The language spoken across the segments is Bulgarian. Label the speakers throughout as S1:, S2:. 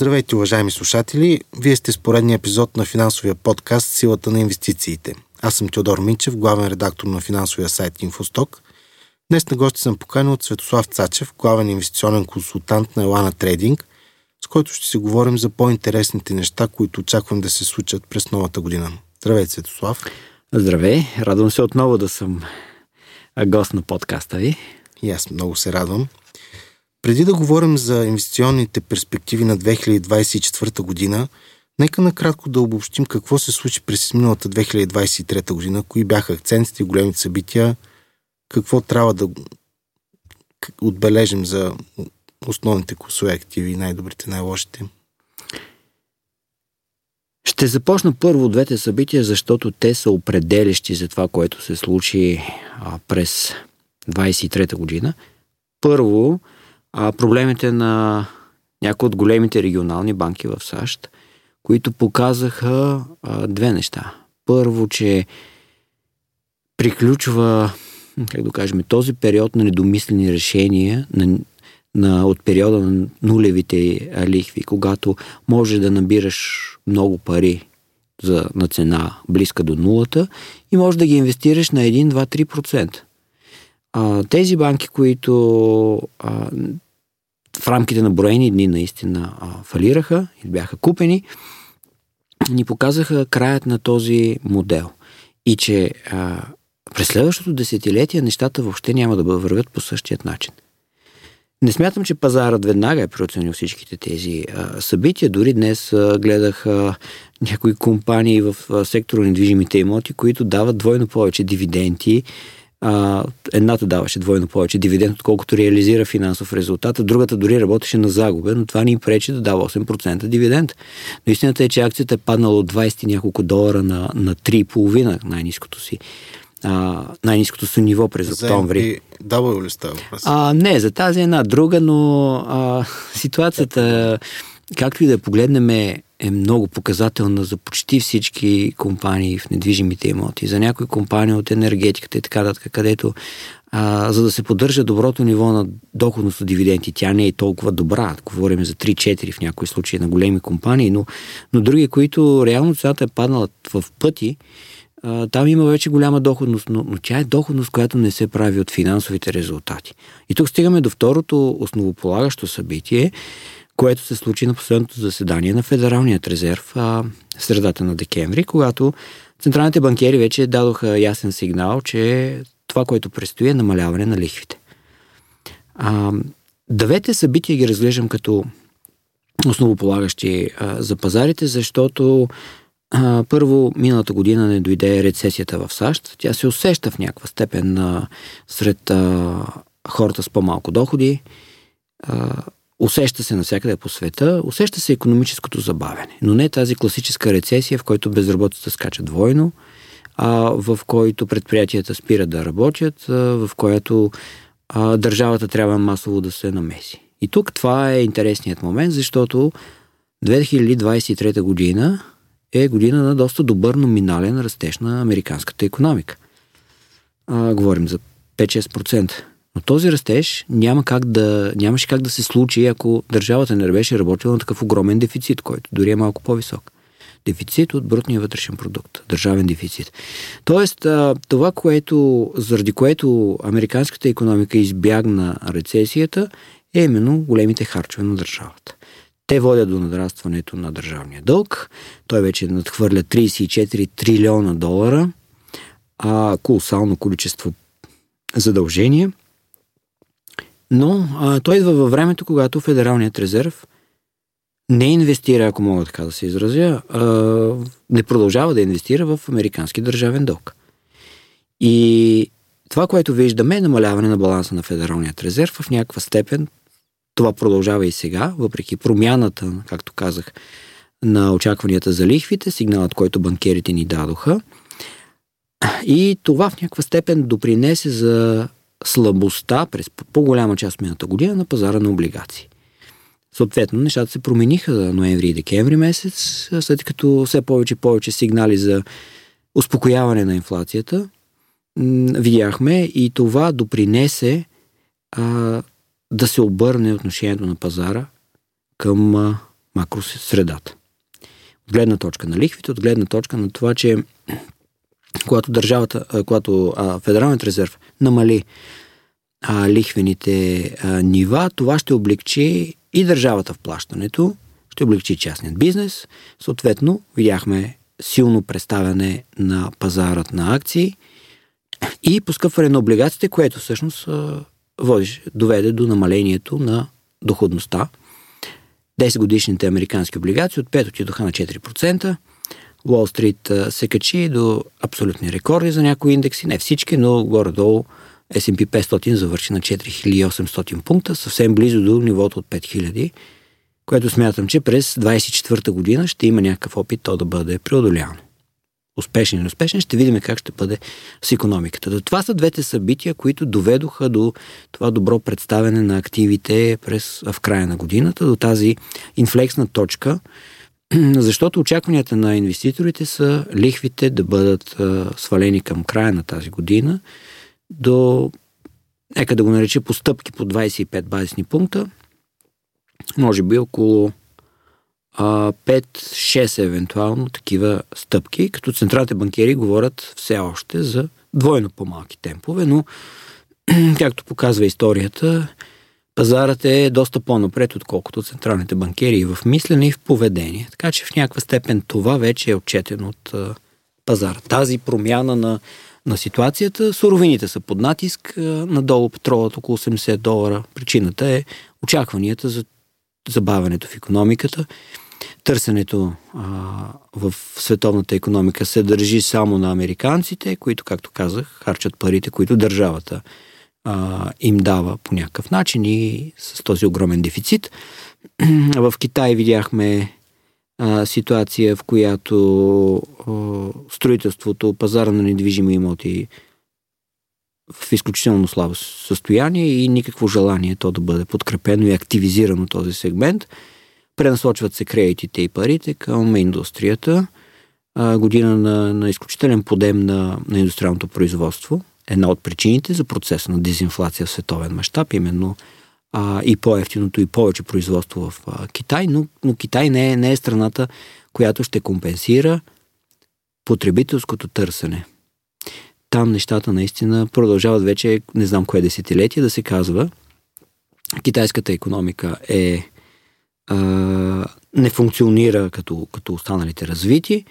S1: Здравейте, уважаеми слушатели! Вие сте с поредния епизод на финансовия подкаст Силата на инвестициите. Аз съм Теодор Минчев, главен редактор на финансовия сайт Инфосток. Днес на гости съм поканил от Светослав Цачев, главен инвестиционен консултант на Елана Трейдинг, с който ще си говорим за по-интересните неща, които очаквам да се случат през новата година. Здравейте, Светослав!
S2: Здравей! Радвам се отново да съм гост на подкаста ви.
S1: И аз много се радвам. Преди да говорим за инвестиционните перспективи на 2024 година, нека накратко да обобщим какво се случи през миналата 2023 година, кои бяха акцентите и големите събития, какво трябва да отбележим за основните курсове активи, най-добрите, най-лошите.
S2: Ще започна първо двете събития, защото те са определящи за това, което се случи а, през 23 година. Първо, а, проблемите на някои от големите регионални банки в САЩ, които показаха а, две неща. Първо, че приключва, как да кажем, този период на недомислени решения на, на, от периода на нулевите лихви, когато може да набираш много пари за, на цена близка до нулата и може да ги инвестираш на 1, 2, 3%. А, тези банки, които а, в рамките на броени дни наистина а, фалираха или бяха купени, ни показаха краят на този модел. И че а, през следващото десетилетие нещата въобще няма да вървят по същият начин. Не смятам, че пазарът веднага е преоценил всичките тези а, събития. Дори днес а, гледах а, някои компании в а, сектора недвижимите имоти, които дават двойно повече дивиденти а, едната даваше двойно повече дивиденд, отколкото реализира финансов резултат, а другата дори работеше на загуба, но това ни пречи да дава 8% дивиденд. Но истината е, че акцията е паднала от 20 няколко долара на, на 3,5 най-низкото си. А, най-низкото си ниво през за октомври.
S1: Дабъл ли става въпрос?
S2: А, не, за тази една друга, но а, ситуацията, както и да погледнем, е много показателна за почти всички компании в недвижимите имоти. За някои компании от енергетиката и така нататък, където а, за да се поддържа доброто ниво на доходност от дивиденти, тя не е толкова добра. Говорим за 3-4 в някои случаи на големи компании, но, но други, които реално цената е паднала в пъти, а, там има вече голяма доходност, но, но тя е доходност, която не се прави от финансовите резултати. И тук стигаме до второто основополагащо събитие, което се случи на последното заседание на Федералният резерв а, в средата на декември, когато централните банкери вече дадоха ясен сигнал, че това, което предстои е намаляване на лихвите. А, двете събития ги разглеждам като основополагащи а, за пазарите, защото а, първо миналата година не дойде рецесията в САЩ. Тя се усеща в някаква степен а, сред а, хората с по-малко доходи. А, Усеща се навсякъде по света, усеща се економическото забавяне, но не тази класическа рецесия, в който безработицата скача двойно, а в който предприятията спират да работят, в която а, държавата трябва масово да се намеси. И тук това е интересният момент, защото 2023 година е година на доста добър номинален растеж на американската економика. А, говорим за 5-6%. Но този растеж няма как да, нямаше как да се случи, ако държавата не беше работила на такъв огромен дефицит, който дори е малко по-висок. Дефицит от брутния вътрешен продукт, държавен дефицит. Тоест, това, което, заради което американската економика избягна рецесията, е именно големите харчове на държавата. Те водят до надрастването на държавния дълг. Той вече надхвърля 34 трилиона долара, а колосално количество задължения – но а, той идва във времето, когато Федералният резерв не инвестира, ако мога така да се изразя, а, не продължава да инвестира в американски държавен дълг. И това, което виждаме е намаляване на баланса на Федералният резерв в някаква степен. Това продължава и сега, въпреки промяната, както казах, на очакванията за лихвите, сигналът, който банкерите ни дадоха. И това в някаква степен допринесе за слабостта през по-голяма част от миналата година на пазара на облигации. Съответно, нещата се промениха за ноември и декември месец, след като все повече и повече сигнали за успокояване на инфлацията видяхме и това допринесе а, да се обърне отношението на пазара към а, макросредата. От гледна точка на лихвите, от гледна точка на това, че когато държавата, когато Федералният резерв намали а, лихвените а, нива, това ще облегчи и държавата в плащането, ще облегчи частният бизнес. Съответно, видяхме силно представяне на пазарът на акции и поскъпване на облигациите, което всъщност водиш, доведе до намалението на доходността. 10 годишните американски облигации от 5 отидоха на 4%. Уолл Стрит се качи до абсолютни рекорди за някои индекси, не всички, но горе-долу S&P 500 завърши на 4800 пункта, съвсем близо до нивото от 5000, което смятам, че през 24 година ще има някакъв опит то да бъде преодоляно. Успешен или неуспешен, ще видим как ще бъде с економиката. Това са двете събития, които доведоха до това добро представяне на активите през, в края на годината, до тази инфлексна точка, защото очакванията на инвеститорите са лихвите да бъдат свалени към края на тази година до, нека да го нарече, постъпки по 25 базисни пункта, може би около а, 5-6 евентуално такива стъпки, като централните банкери говорят все още за двойно по-малки темпове, но както показва историята, пазарът е доста по-напред, отколкото централните банкери и в мислене и в поведение. Така че в някаква степен това вече е отчетено от а, пазара. Тази промяна на, на ситуацията, суровините са под натиск, а, надолу петролът около 80 долара. Причината е очакванията за забавянето в економиката. Търсенето а, в световната економика се държи само на американците, които, както казах, харчат парите, които държавата а, им дава по някакъв начин и с този огромен дефицит. в Китай видяхме а, ситуация, в която а, строителството, пазара на недвижими имоти в изключително слабо състояние и никакво желание то да бъде подкрепено и активизирано този сегмент. Пренасочват се кредитите и парите към индустрията. А, година на, на изключителен подем на, на индустриалното производство. Една от причините за процеса на дезинфлация в световен мащаб, именно а, и по-ефтиното и повече производство в а, Китай, но, но Китай не е, не е страната, която ще компенсира потребителското търсене там нещата наистина продължават вече, не знам кое десетилетие, да се казва, китайската економика е а, не функционира като, като останалите развити.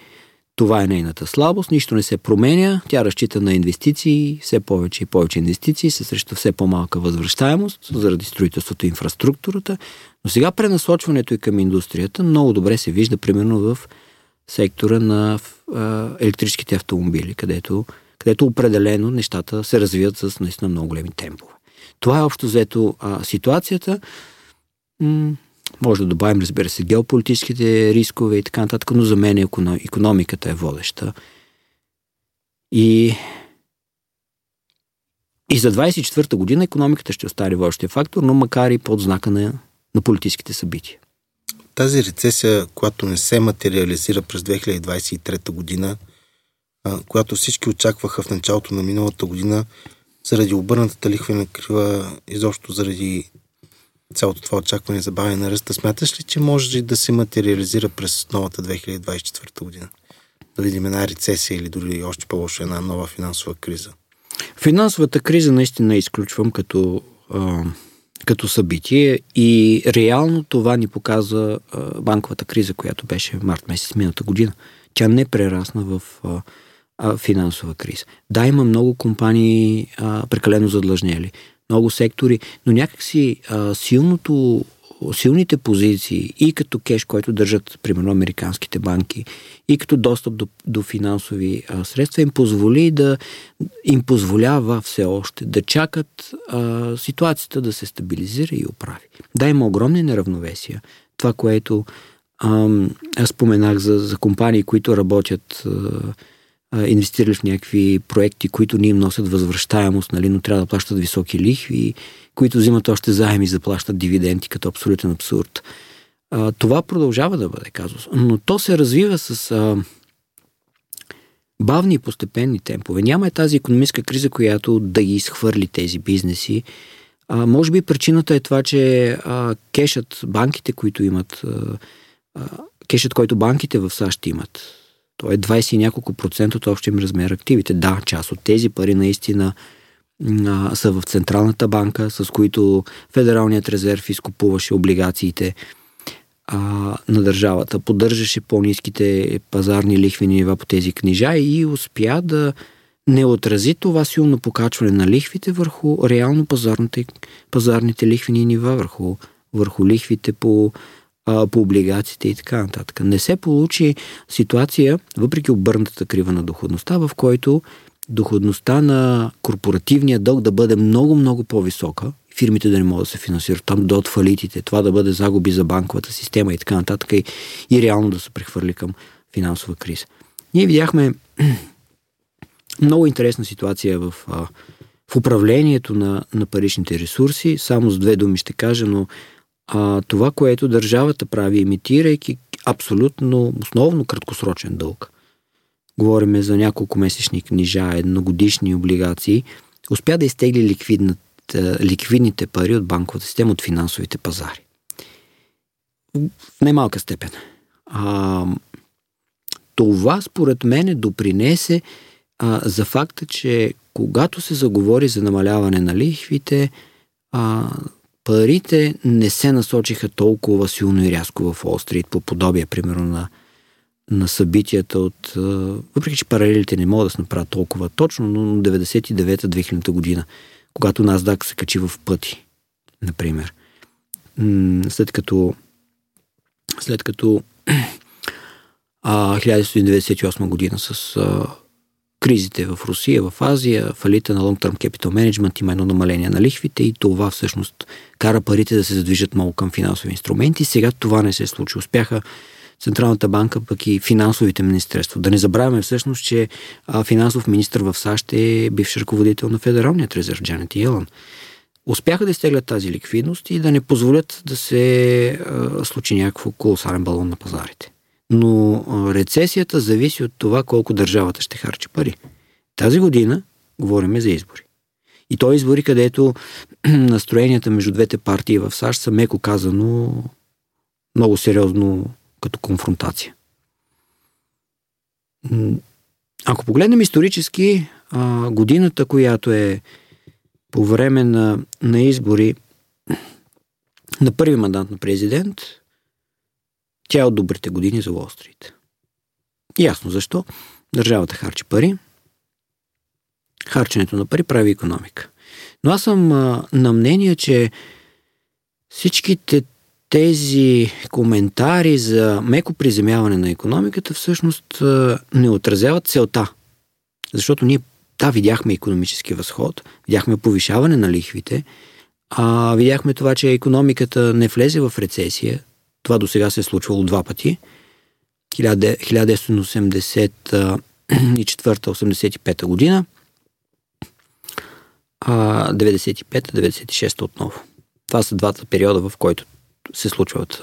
S2: Това е нейната слабост, нищо не се променя. Тя разчита на инвестиции, все повече и повече инвестиции, се срещу все по-малка възвръщаемост заради строителството и инфраструктурата. Но сега пренасочването и към индустрията много добре се вижда, примерно в сектора на електрическите автомобили, където където определено нещата се развият с наистина много големи темпове. Това е общо взето а, ситуацията. Може да добавим, разбира се, геополитическите рискове и така нататък, но за мен економиката е водеща. И, и за 24-та година економиката ще остане водещия фактор, но макар и под знака на, на политическите събития.
S1: Тази рецесия, която не се материализира през 2023 година, която всички очакваха в началото на миналата година, заради обърнатата лихвена крива, изобщо заради цялото това очакване за бавяне на ръста, смяташ ли, че може да се материализира през новата 2024 година? Да видим една рецесия или дори още по-лошо една нова финансова криза?
S2: Финансовата криза наистина изключвам като, като събитие и реално това ни показва а, банковата криза, която беше март месец миналата година. Тя не прерасна в финансова криза. Да, има много компании прекалено задлъжнели, много сектори, но някакси а, силното силните позиции и като кеш, който държат, примерно, американските банки, и като достъп до, до финансови а, средства, им позволи да им позволява все още да чакат а, ситуацията да се стабилизира и оправи. Да, има огромни неравновесия. Това, което а, аз споменах за, за компании, които работят а, инвестирали в някакви проекти, които ни им носят възвръщаемост, нали, но трябва да плащат високи лихви, които взимат още заеми за да плащат дивиденти като абсолютен абсурд. А, това продължава да бъде казус, но то се развива с а, бавни и постепенни темпове. Няма е тази економическа криза, която да ги изхвърли тези бизнеси. А, може би причината е това, че а, кешът, банките, които имат а, кешът, който банките в САЩ имат, то е 20 и няколко процент от общия им размер активите. Да, част от тези пари наистина а, са в Централната банка, с които Федералният резерв изкупуваше облигациите а, на държавата, поддържаше по-низките пазарни лихвени нива по тези книжа и успя да не отрази това силно покачване на лихвите върху реално пазарните, пазарните лихвени нива, върху, върху лихвите по, а, по облигациите и така нататък. Не се получи ситуация, въпреки обърнатата крива на доходността, в който доходността на корпоративния дълг да бъде много-много по-висока, фирмите да не могат да се финансират, там до фалитите, това да бъде загуби за банковата система и така нататък и, и реално да се прехвърли към финансова криза. Ние видяхме много интересна ситуация в, в управлението на, на паричните ресурси. Само с две думи ще кажа, но а, това, което държавата прави, имитирайки абсолютно основно краткосрочен дълг, говориме за няколко месечни книжа, едногодишни облигации, успя да изтегли ликвидните пари от банковата система, от финансовите пазари. В немалка степен. А, това, според мен, допринесе а, за факта, че когато се заговори за намаляване на лихвите, а, парите не се насочиха толкова силно и рязко в Олстрит, по подобие, примерно, на, на събитията от... Въпреки, че паралелите не могат да се направят толкова точно, но 99-2000 година, когато NASDAQ се качи в пъти, например. След като след като а, 1998 година с а, кризите в Русия, в Азия, фалита на Long Term Capital Management има едно намаление на лихвите и това всъщност кара парите да се задвижат много към финансови инструменти. Сега това не се случи. Успяха Централната банка, пък и финансовите министерства. Да не забравяме всъщност, че финансов министр в САЩ е бивш ръководител на Федералният резерв Джанет Йелън. Успяха да изтеглят тази ликвидност и да не позволят да се а, случи някакво колосален балон на пазарите. Но рецесията зависи от това колко държавата ще харчи пари. Тази година говориме за избори. И то избори, където настроенията между двете партии в САЩ са меко казано много сериозно като конфронтация. Ако погледнем исторически, годината, която е по време на, на избори на първи мандат на президент, тя е от добрите години за Уолстрит. Ясно защо. Държавата харчи пари. Харченето на пари прави економика. Но аз съм а, на мнение, че всичките тези коментари за меко приземяване на економиката всъщност не отразяват целта. Защото ние, да, видяхме економически възход, видяхме повишаване на лихвите, а видяхме това, че економиката не влезе в рецесия, това до сега се е случвало два пъти. 1984-85 година, а 95-96 отново. Това са двата периода, в който се случват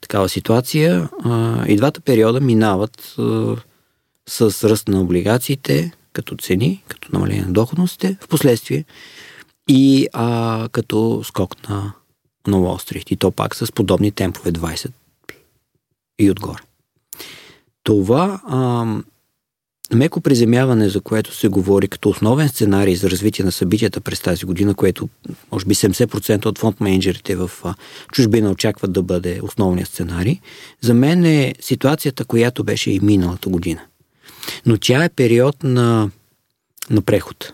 S2: такава ситуация. И двата периода минават с ръст на облигациите като цени, като намаление на доходностите, в последствие и а, като скок на Уолл Стрит. И то пак с подобни темпове 20 и отгоре. Това а, меко приземяване, за което се говори като основен сценарий за развитие на събитията през тази година, което може би 70% от фонд менеджерите в чужбина очакват да бъде основният сценарий, за мен е ситуацията, която беше и миналата година. Но тя е период на, на преход.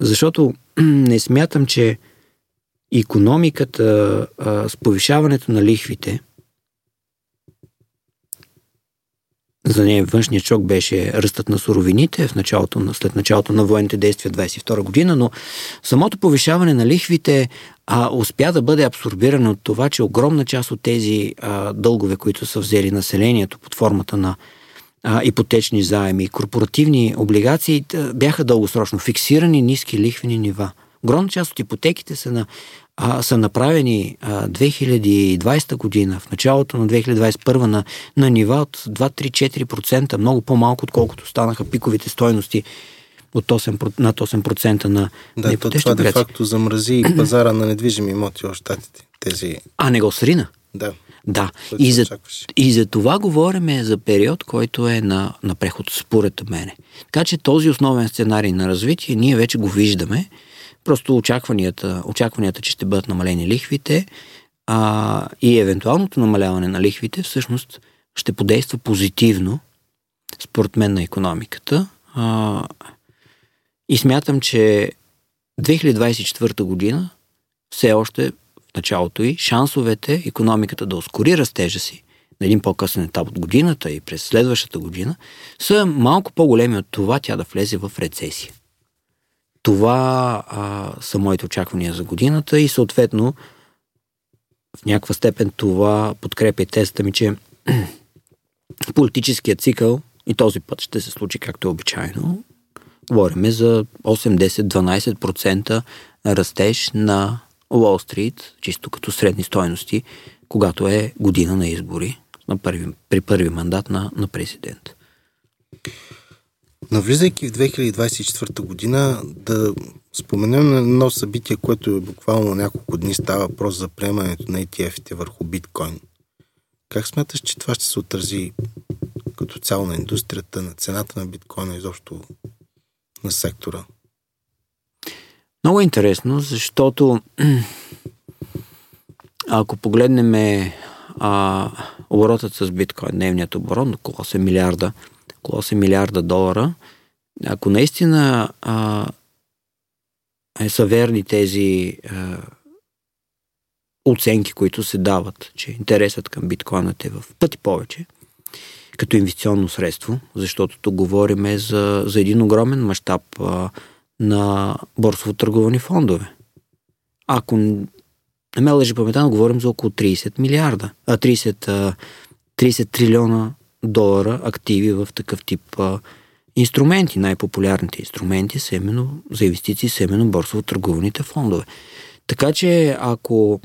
S2: Защото не смятам, че економиката а, с повишаването на лихвите, за нея външният шок беше ръстът на суровините в началото на, след началото на военните действия 22 година, но самото повишаване на лихвите а, успя да бъде абсорбирано от това, че огромна част от тези а, дългове, които са взели населението под формата на а, ипотечни заеми корпоративни облигации, бяха дългосрочно фиксирани ниски лихвени нива. Огромна част от ипотеките са на а, са направени а, 2020 година, в началото на 2021 на, на нива от 2-3-4%, много по-малко, отколкото станаха пиковите стойности от 8, над 8% на
S1: Да, то това де факто замрази пазара на недвижими имоти в Штатите. Тези...
S2: А не го срина?
S1: Да.
S2: Да, и за, и за това говорим за период, който е на, на преход, според мене. Така че този основен сценарий на развитие ние вече го виждаме. Просто очакванията, очакванията че ще бъдат намалени лихвите а, и евентуалното намаляване на лихвите всъщност ще подейства позитивно, според мен, на економиката. А, и смятам, че 2024 година все още в началото и шансовете економиката да ускори растежа си на един по-късен етап от годината и през следващата година са малко по-големи от това тя да влезе в рецесия. Това а, са моите очаквания за годината и съответно в някаква степен това подкрепя теста ми, че политическият цикъл и този път ще се случи както е обичайно. Говориме за 8, 10, 12% растеж на Уолл Стрит, чисто като средни стойности, когато е година на избори на първи, при първи мандат на, на президент.
S1: Навлизайки в 2024 година, да споменем едно събитие, което е буквално няколко дни става въпрос за приемането на ETF-ите върху биткоин. Как смяташ, че това ще се отрази като цяло на индустрията, на цената на биткоина, изобщо на сектора?
S2: Много е интересно, защото ако погледнем а, оборотът с биткоин, дневният оборот, около 8 милиарда, около 8 милиарда долара, ако наистина а, е, са верни тези а, оценки, които се дават, че интересът към биткоинът е в пъти повече, като инвестиционно средство, защото тук говорим за, за един огромен мащаб на борсово търговани фондове. Ако не ме лъжи паметта, говорим за около 30 милиарда, а 30, а, 30 трилиона долара активи в такъв тип а, инструменти. Най-популярните инструменти са именно за инвестиции са именно борсово търгуваните фондове. Така че ако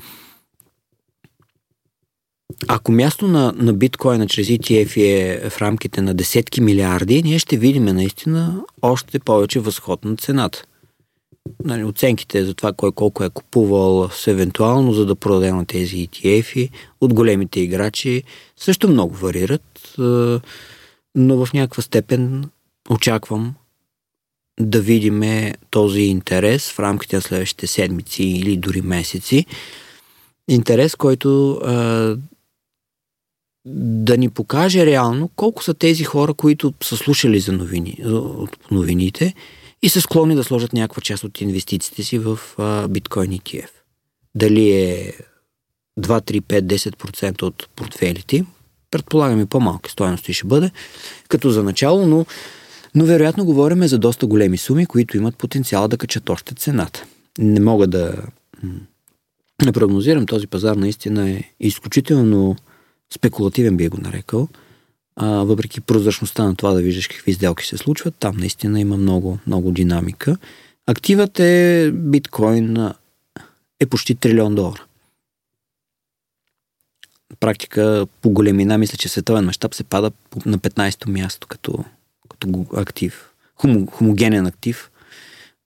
S2: ако място на, на биткоина чрез ETF е в рамките на десетки милиарди, ние ще видим наистина още повече възход на цената. Нали, оценките за това кой колко е купувал с евентуално, за да продаде на тези ETF от големите играчи също много варират, но в някаква степен очаквам да видим този интерес в рамките на следващите седмици или дори месеци. Интерес, който да ни покаже реално колко са тези хора, които са слушали за новини, от новините и са склонни да сложат някаква част от инвестициите си в а, биткоин и ETF. Дали е 2, 3, 5, 10% от портфелите, предполагам и по-малки стоености ще бъде, като за начало, но, но вероятно говорим за доста големи суми, които имат потенциал да качат още цената. Не мога да не прогнозирам, този пазар наистина е изключително спекулативен би го нарекал, а, въпреки прозрачността на това да виждаш какви сделки се случват, там наистина има много, много динамика. Активът е биткоин е почти трилион долара. практика по големина, мисля, че световен мащаб се пада на 15-то място като, като актив. Хом, хомогенен актив.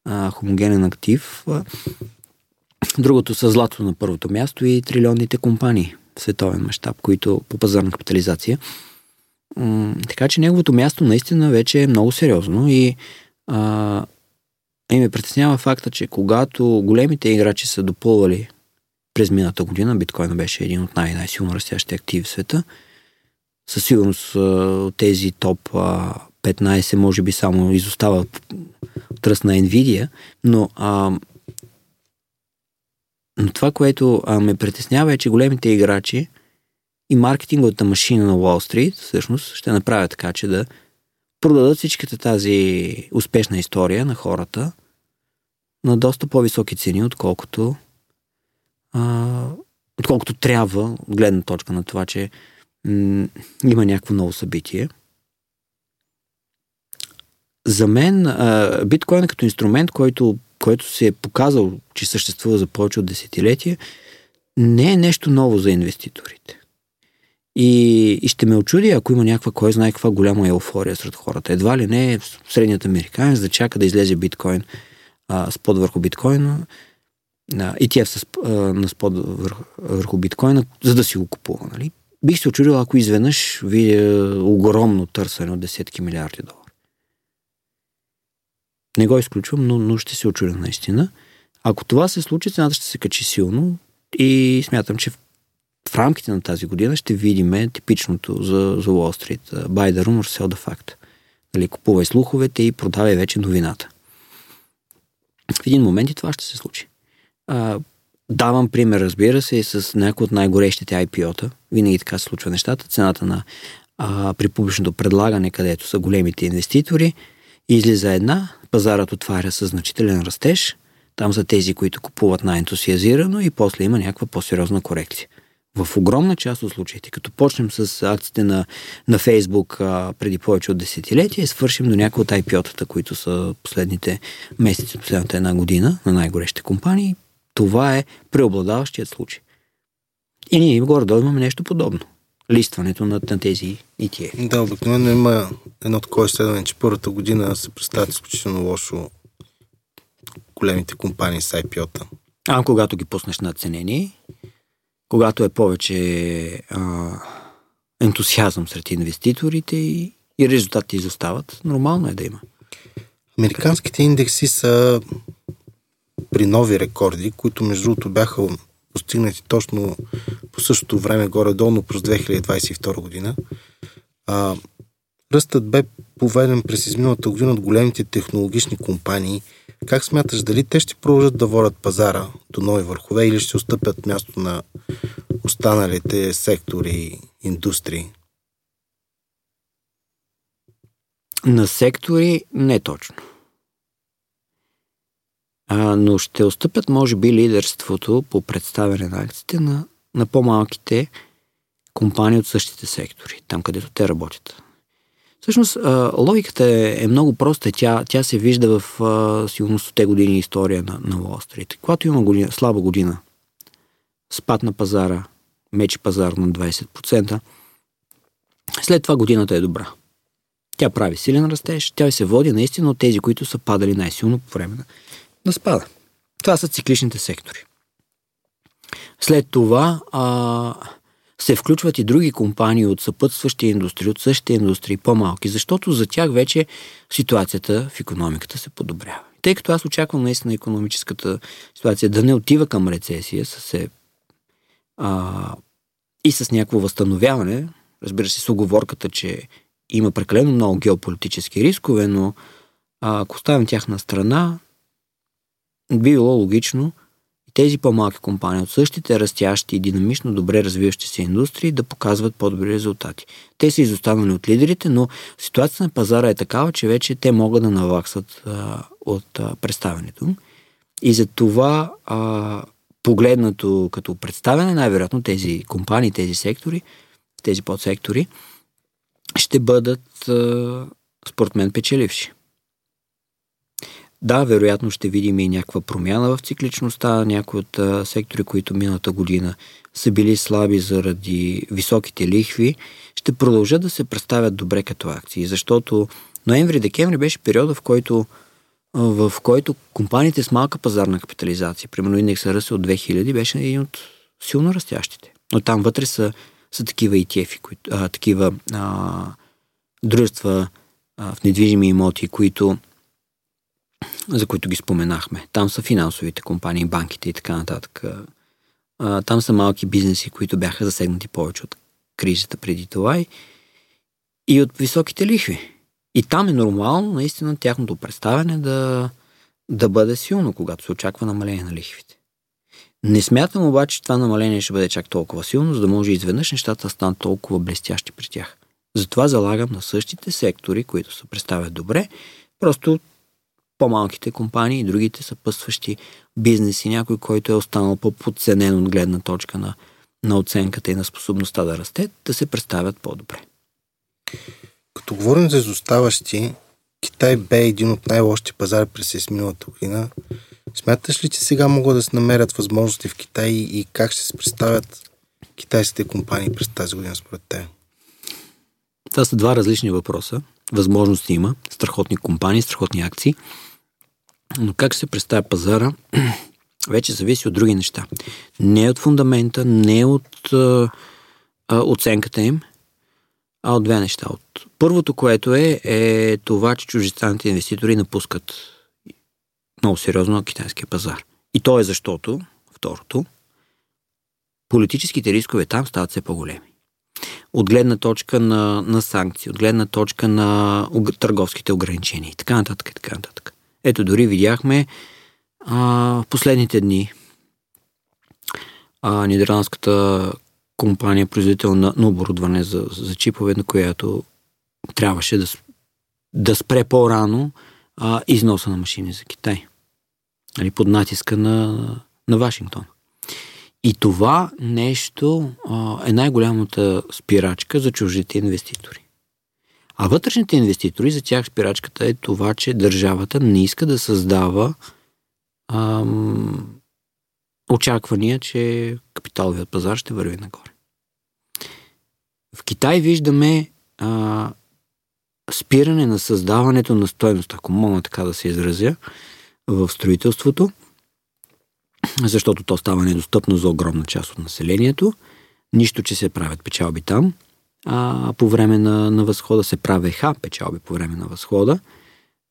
S2: А, хомогенен актив. Другото са злато на първото място и трилионните компании световен мащаб, които по пазарна капитализация. Така че неговото място наистина вече е много сериозно и, а, и ме притеснява факта, че когато големите играчи са допълвали през мината година, биткоин беше един от най- най-силно растящите активи в света, със сигурност тези топ 15 може би само изостава тръст на Nvidia, но а, но това, което а, ме притеснява е, че големите играчи и маркетинговата машина на Уолл Стрит всъщност ще направят така, че да продадат всичката тази успешна история на хората на доста по-високи цени, отколкото а, отколкото трябва, гледна точка на това, че м- има някакво ново събитие. За мен а, биткоин като инструмент, който който се е показал, че съществува за повече от десетилетия, не е нещо ново за инвеститорите. И, и ще ме очуди, ако има някаква, кой знае каква голяма еуфория сред хората. Едва ли не средният американец да чака да излезе биткоин, а, спод върху биткоина. ETF с, а, на спод върху, върху биткоина, за да си го купува. Нали? Бих се очудил, ако изведнъж видя огромно търсене от десетки милиарди долари. Не го изключвам, но, но ще се очудя наистина. Ако това се случи, цената ще се качи силно и смятам, че в, рамките на тази година ще видим типичното за, за Wall Street. Buy the rumor, sell the fact. Нали, купувай слуховете и продавай вече новината. В един момент и това ще се случи. А, давам пример, разбира се, с някои от най-горещите IPO-та. Винаги така се случва нещата. Цената на а, при публичното предлагане, където са големите инвеститори, излиза една, пазарът отваря със значителен растеж, там са тези, които купуват най-ентусиазирано и после има някаква по-сериозна корекция. В огромна част от случаите, като почнем с акциите на, на Фейсбук а, преди повече от десетилетия и свършим до някои от IPO-тата, които са последните месеци, последната една година на най-горещите компании, това е преобладаващият случай. И ние горе-долу имаме нещо подобно. Листването на, на тези ETF.
S1: Да, обикновено има едно такова изследване, че първата година се представят изключително лошо големите компании с IPO-та.
S2: А когато ги пуснеш на ценени, когато е повече а, ентусиазъм сред инвеститорите и, и резултатите изостават, нормално е да има.
S1: Американските индекси са при нови рекорди, които между другото бяха постигнати точно по същото време горе-долу през 2022 година. А, ръстът бе поведен през изминалата година от големите технологични компании. Как смяташ, дали те ще продължат да водят пазара до нови върхове или ще отстъпят място на останалите сектори, индустрии?
S2: На сектори не точно а, но ще отстъпят, може би, лидерството по представяне на акциите на, на по-малките компании от същите сектори, там където те работят. Всъщност, логиката е, е много проста. Тя, тя се вижда в сигурно те години история на, на Wall. Когато има година, слаба година, спад на пазара, мечи пазар на 20%, след това годината е добра. Тя прави силен растеж, тя се води наистина от тези, които са падали най-силно по време на да спада. Това са цикличните сектори. След това а, се включват и други компании от съпътстващи индустрии, от същите индустрии, по-малки, защото за тях вече ситуацията в економиката се подобрява. Тъй като аз очаквам наистина економическата ситуация да не отива към рецесия се, а, и с някакво възстановяване, разбира се, с оговорката, че има прекалено много геополитически рискове, но а, ако оставим тях на страна, би било логично тези по-малки компании от същите растящи и динамично добре развиващи се индустрии да показват по-добри резултати. Те са изостанали от лидерите, но ситуацията на пазара е такава, че вече те могат да наваксат а, от а, представенето. И за това а, погледнато като представяне, най-вероятно тези компании, тези сектори, тези подсектори ще бъдат а, според печеливши. Да, вероятно ще видим и някаква промяна в цикличността. Някои от сектори, които миналата година са били слаби заради високите лихви, ще продължат да се представят добре като акции, защото ноември-декември беше периода, в който, в който компаниите с малка пазарна капитализация, примерно индекса Ръсе от 2000, беше един от силно растящите. Но там вътре са, са такива ETF, които, а, такива а, дружества а, в недвижими имоти, които за които ги споменахме. Там са финансовите компании, банките и така нататък. Там са малки бизнеси, които бяха засегнати повече от кризата преди това и, и от високите лихви. И там е нормално наистина тяхното представяне да, да бъде силно, когато се очаква намаление на лихвите. Не смятам обаче, че това намаление ще бъде чак толкова силно, за да може изведнъж нещата да станат толкова блестящи при тях. Затова залагам на същите сектори, които се представят добре, просто по-малките компании и другите съпътстващи бизнеси, някой, който е останал по-подценен от гледна точка на, на оценката и на способността да расте, да се представят по-добре.
S1: Като говорим за изоставащи, Китай бе един от най-лошите пазари през изминалата година. Смяташ ли, че сега могат да се намерят възможности в Китай и как ще се представят китайските компании през тази година според те?
S2: Това са два различни въпроса. Възможности има, страхотни компании, страхотни акции – но как се представя пазара вече зависи от други неща. Не от фундамента, не от а, оценката им, а от две неща. От първото, което е, е това, че чуждестранните инвеститори напускат много сериозно китайския пазар. И то е защото, второто, политическите рискове там стават все по-големи. От гледна точка на, на санкции, от гледна точка на търговските ограничения и така нататък и така нататък. Ето дори видяхме а, в последните дни а, нидерландската компания, производител на, на оборудване за, за чипове, на която трябваше да, да спре по-рано а, износа на машини за Китай. Али, под натиска на, на Вашингтон. И това нещо а, е най-голямата спирачка за чуждите инвеститори. А вътрешните инвеститори, за тях спирачката е това, че държавата не иска да създава ам, очаквания, че капиталовият пазар ще върви нагоре. В Китай виждаме а, спиране на създаването на стоеност, ако мога така да се изразя, в строителството, защото то става недостъпно за огромна част от населението. Нищо, че се правят печалби там, а по време на, на възхода се правеха печалби по време на възхода.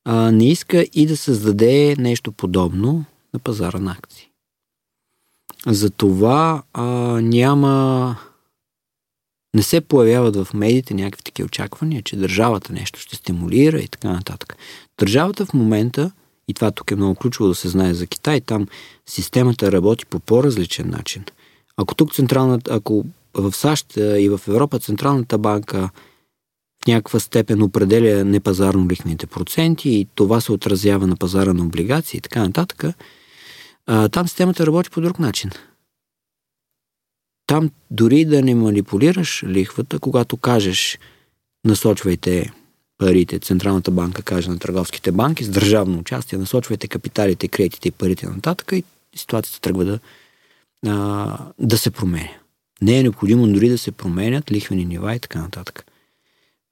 S2: А, не иска и да създаде нещо подобно на пазара на акции. Затова а, няма не се появяват в медиите някакви такива очаквания, че държавата нещо ще стимулира и така нататък. Държавата в момента, и това тук е много ключово да се знае за Китай, там системата работи по по-различен начин. Ако тук централната, ако в САЩ и в Европа Централната банка в някаква степен определя непазарно лихвените проценти и това се отразява на пазара на облигации и така нататък, там системата работи по друг начин. Там дори да не манипулираш лихвата, когато кажеш насочвайте парите, Централната банка каже на търговските банки с държавно участие, насочвайте капиталите, кредитите и парите нататък и ситуацията тръгва да, да се променя. Не е необходимо дори да се променят лихвени нива и така нататък.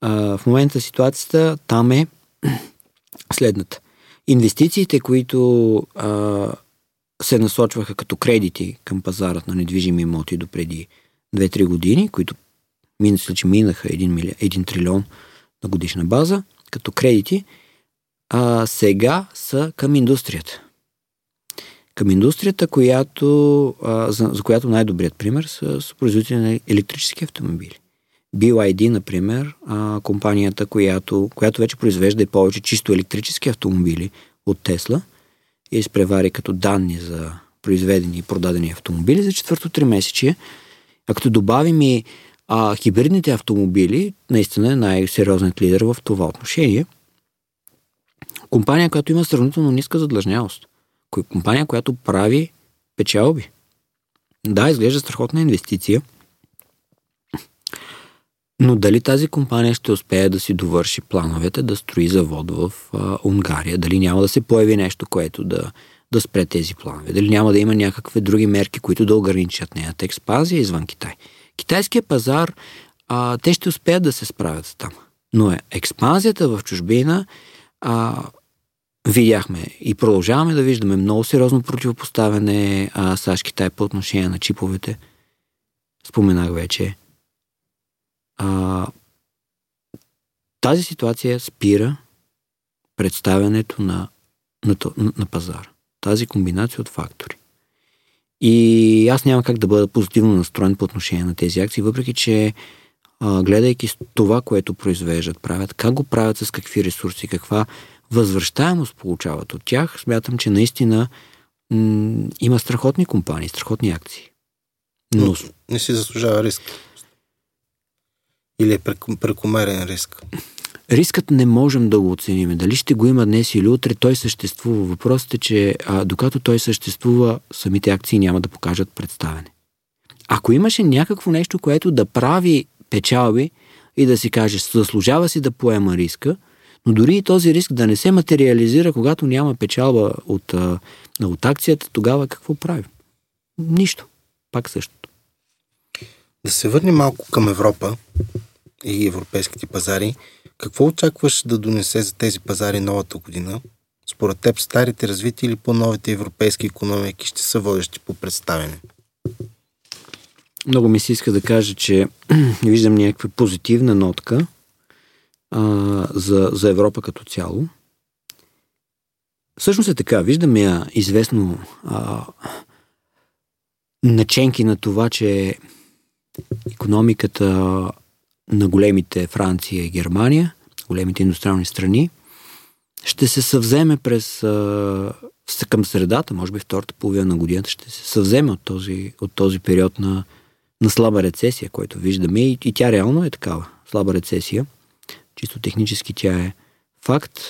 S2: А, в момента ситуацията там е следната. Инвестициите, които а, се насочваха като кредити към пазарът на недвижими имоти до преди 2-3 години, които мисля, че минаха 1, мили... 1 трилион на годишна база, като кредити, а сега са към индустрията. Към индустрията, която, за, за която най-добрият пример са, са производители на електрически автомобили. BYD, например, а, компанията, която, която вече произвежда и повече чисто електрически автомобили от Тесла – и изпревари като данни за произведени и продадени автомобили за четвърто три месече. А като добавим и а, хибридните автомобили, наистина е най-сериозният лидер в това отношение. Компания, която има сравнително ниска задлъжнялост. Компания, която прави печалби. Да, изглежда страхотна инвестиция – но дали тази компания ще успее да си довърши плановете да строи завод в а, Унгария? Дали няма да се появи нещо, което да, да спре тези планове? Дали няма да има някакви други мерки, които да ограничат нейната експазия извън Китай? Китайския пазар, а, те ще успеят да се справят там. Но е, експанзията в чужбина а, видяхме и продължаваме да виждаме много сериозно противопоставяне САЩ-Китай по отношение на чиповете. Споменах вече а, тази ситуация спира представянето на, на, на, на пазара. Тази комбинация от фактори. И аз няма как да бъда позитивно настроен по отношение на тези акции, въпреки че а, гледайки това, което произвеждат, правят, как го правят, с какви ресурси, каква възвръщаемост получават от тях, смятам, че наистина м- има страхотни компании, страхотни акции.
S1: Но... Но не си заслужава риск. Или е прекомерен риск?
S2: Рискът не можем да го оценим. Дали ще го има днес или утре, той съществува. Въпросът е, че а, докато той съществува, самите акции няма да покажат представяне. Ако имаше някакво нещо, което да прави печалби и да си каже, заслужава си да поема риска, но дори и този риск да не се материализира, когато няма печалба от, от акцията, тогава какво правим? Нищо. Пак същото.
S1: Да се върнем малко към Европа и европейските пазари. Какво очакваш да донесе за тези пазари новата година? Според теб старите развити или по-новите европейски економики ще са водещи по представяне?
S2: Много ми се иска да кажа, че виждам някаква позитивна нотка а, за, за Европа като цяло. Всъщност е така. Виждаме я известно а, наченки на това, че економиката на големите Франция и Германия, големите индустриални страни, ще се съвземе през а, към средата, може би втората половина на годината, ще се съвземе от този, от този период на, на слаба рецесия, който виждаме и, и тя реално е такава. Слаба рецесия. Чисто технически тя е факт.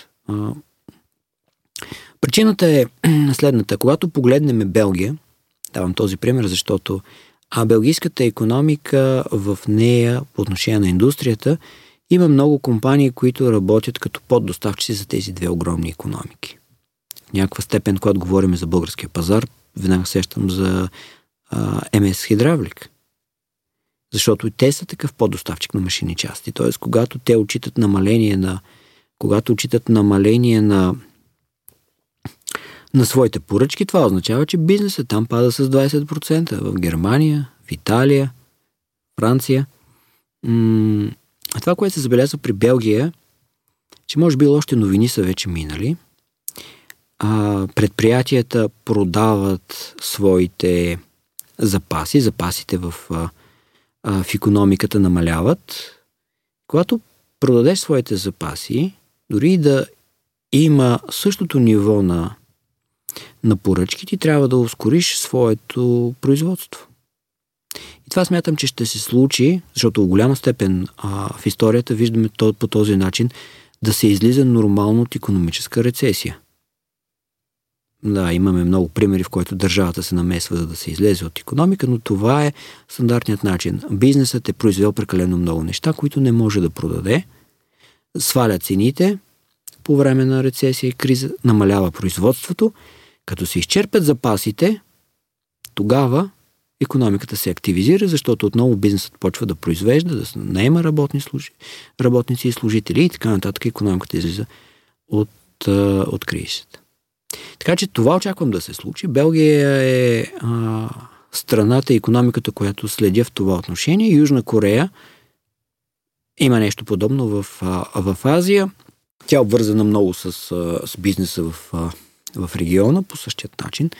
S2: Причината е следната. Когато погледнем Белгия, давам този пример, защото а белгийската економика в нея по отношение на индустрията има много компании, които работят като поддоставчици за тези две огромни економики. В някаква степен, когато говорим за българския пазар, веднага сещам за а, МС Хидравлик. Защото те са такъв поддоставчик на машини части. Тоест, когато те отчитат намаление на когато отчитат намаление на на своите поръчки, това означава, че бизнесът там пада с 20%. В Германия, в Италия, Франция. М- това, което се забелязва при Белгия, че може би още новини са вече минали. А, предприятията продават своите запаси, запасите в, а, в економиката намаляват. Когато продадеш своите запаси, дори да има същото ниво на на поръчки, ти трябва да ускориш своето производство. И това смятам, че ще се случи, защото в голяма степен а, в историята виждаме то, по този начин да се излиза нормално от економическа рецесия. Да, имаме много примери, в които държавата се намесва, за да се излезе от економика, но това е стандартният начин. Бизнесът е произвел прекалено много неща, които не може да продаде, сваля цените по време на рецесия и криза, намалява производството като се изчерпят запасите, тогава економиката се активизира, защото отново бизнесът почва да произвежда, да наема работни служи, работници и служители и така нататък економиката излиза от, от кризисата. Така че това очаквам да се случи. Белгия е а, страната и економиката, която следя в това отношение. Южна Корея има нещо подобно в, а, в Азия. Тя е обвързана много с, с бизнеса в а, в региона по същият начин.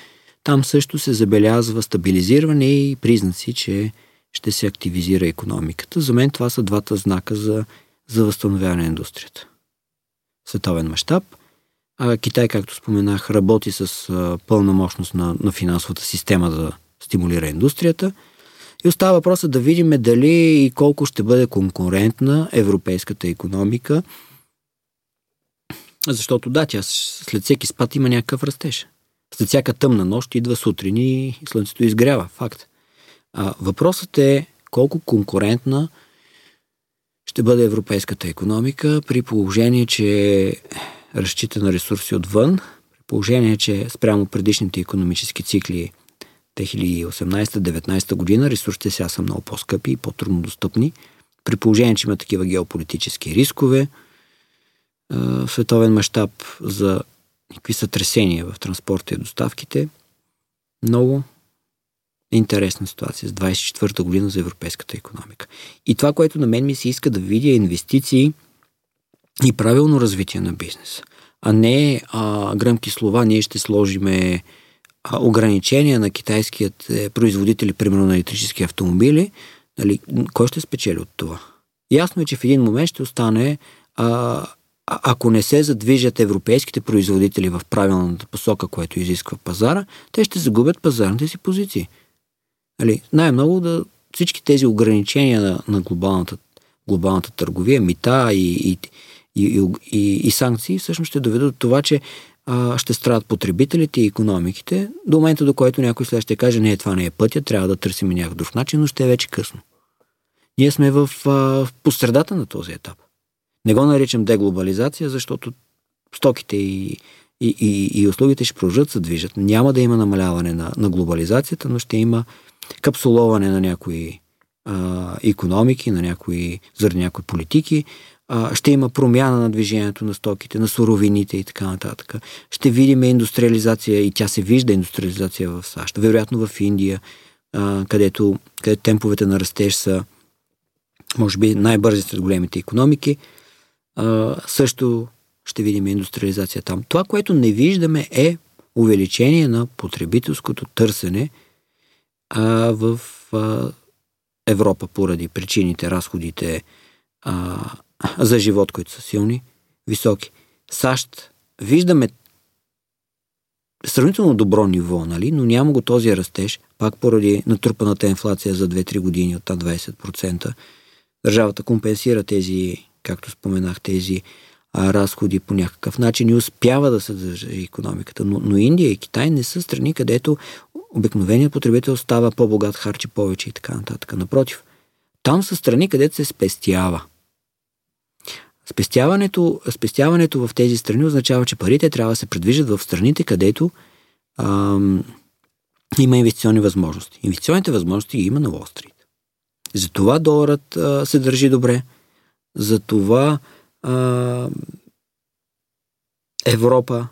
S2: Там също се забелязва стабилизиране и признаци, че ще се активизира економиката. За мен това са двата знака за, за възстановяване на индустрията. Световен мащаб. Китай, както споменах, работи с пълна мощност на, на финансовата система да стимулира индустрията. И остава въпроса да видим дали и колко ще бъде конкурентна европейската економика защото да, тя след всеки спад има някакъв растеж. След всяка тъмна нощ идва сутрин и слънцето изгрява. Факт. А, въпросът е колко конкурентна ще бъде европейската економика при положение, че разчита на ресурси отвън, при положение, че спрямо предишните економически цикли 2018-2019 година ресурсите сега са много по-скъпи и по-трудно достъпни, при положение, че има такива геополитически рискове, световен мащаб за какви сътресения в транспорта и доставките. Много интересна ситуация с 24-та година за европейската економика. И това, което на мен ми се иска да видя е инвестиции и правилно развитие на бизнеса. А не а, гръмки слова, ние ще сложиме ограничения на китайските производители, примерно на електрически автомобили. Нали, кой ще спечели от това? Ясно е, че в един момент ще остане а, ако не се задвижат европейските производители в правилната посока, което изисква пазара, те ще загубят пазарните си позиции. Али, най-много да всички тези ограничения на, на глобалната, глобалната търговия, мита и, и, и, и, и санкции всъщност ще доведат до това, че а, ще страдат потребителите и економиките до момента, до който някой след ще каже, не, това не е пътя, трябва да търсим някакъв друг начин, но ще е вече късно. Ние сме в, а, в посредата на този етап. Не го наричам деглобализация, защото стоките и, и, и, и услугите ще продължат се движат. Няма да има намаляване на, на глобализацията, но ще има капсуловане на някои а, економики, на някои, заради някои политики, ще има промяна на движението на стоките, на суровините и така нататък. Ще видим индустриализация и тя се вижда индустриализация в САЩ, вероятно в Индия, а, където, където темповете на растеж са може би най-бързите от големите економики. А, също ще видим индустриализация там. Това, което не виждаме е увеличение на потребителското търсене а, в а, Европа поради причините, разходите а, за живот, които са силни, високи. САЩ виждаме сравнително добро ниво, нали? но няма го този растеж, пак поради натрупаната инфлация за 2-3 години от 20%. Държавата компенсира тези, както споменах, тези а, разходи по някакъв начин и успява да се държи економиката. Но, но Индия и Китай не са страни, където обикновеният потребител става по-богат, харчи повече и така нататък. Напротив, там са страни, където се спестява. Спестяването, спестяването в тези страни означава, че парите трябва да се предвижат в страните, където ам, има инвестиционни възможности. Инвестиционните възможности ги има на Уолл. Затова доларът а, се държи добре. Затова а, Европа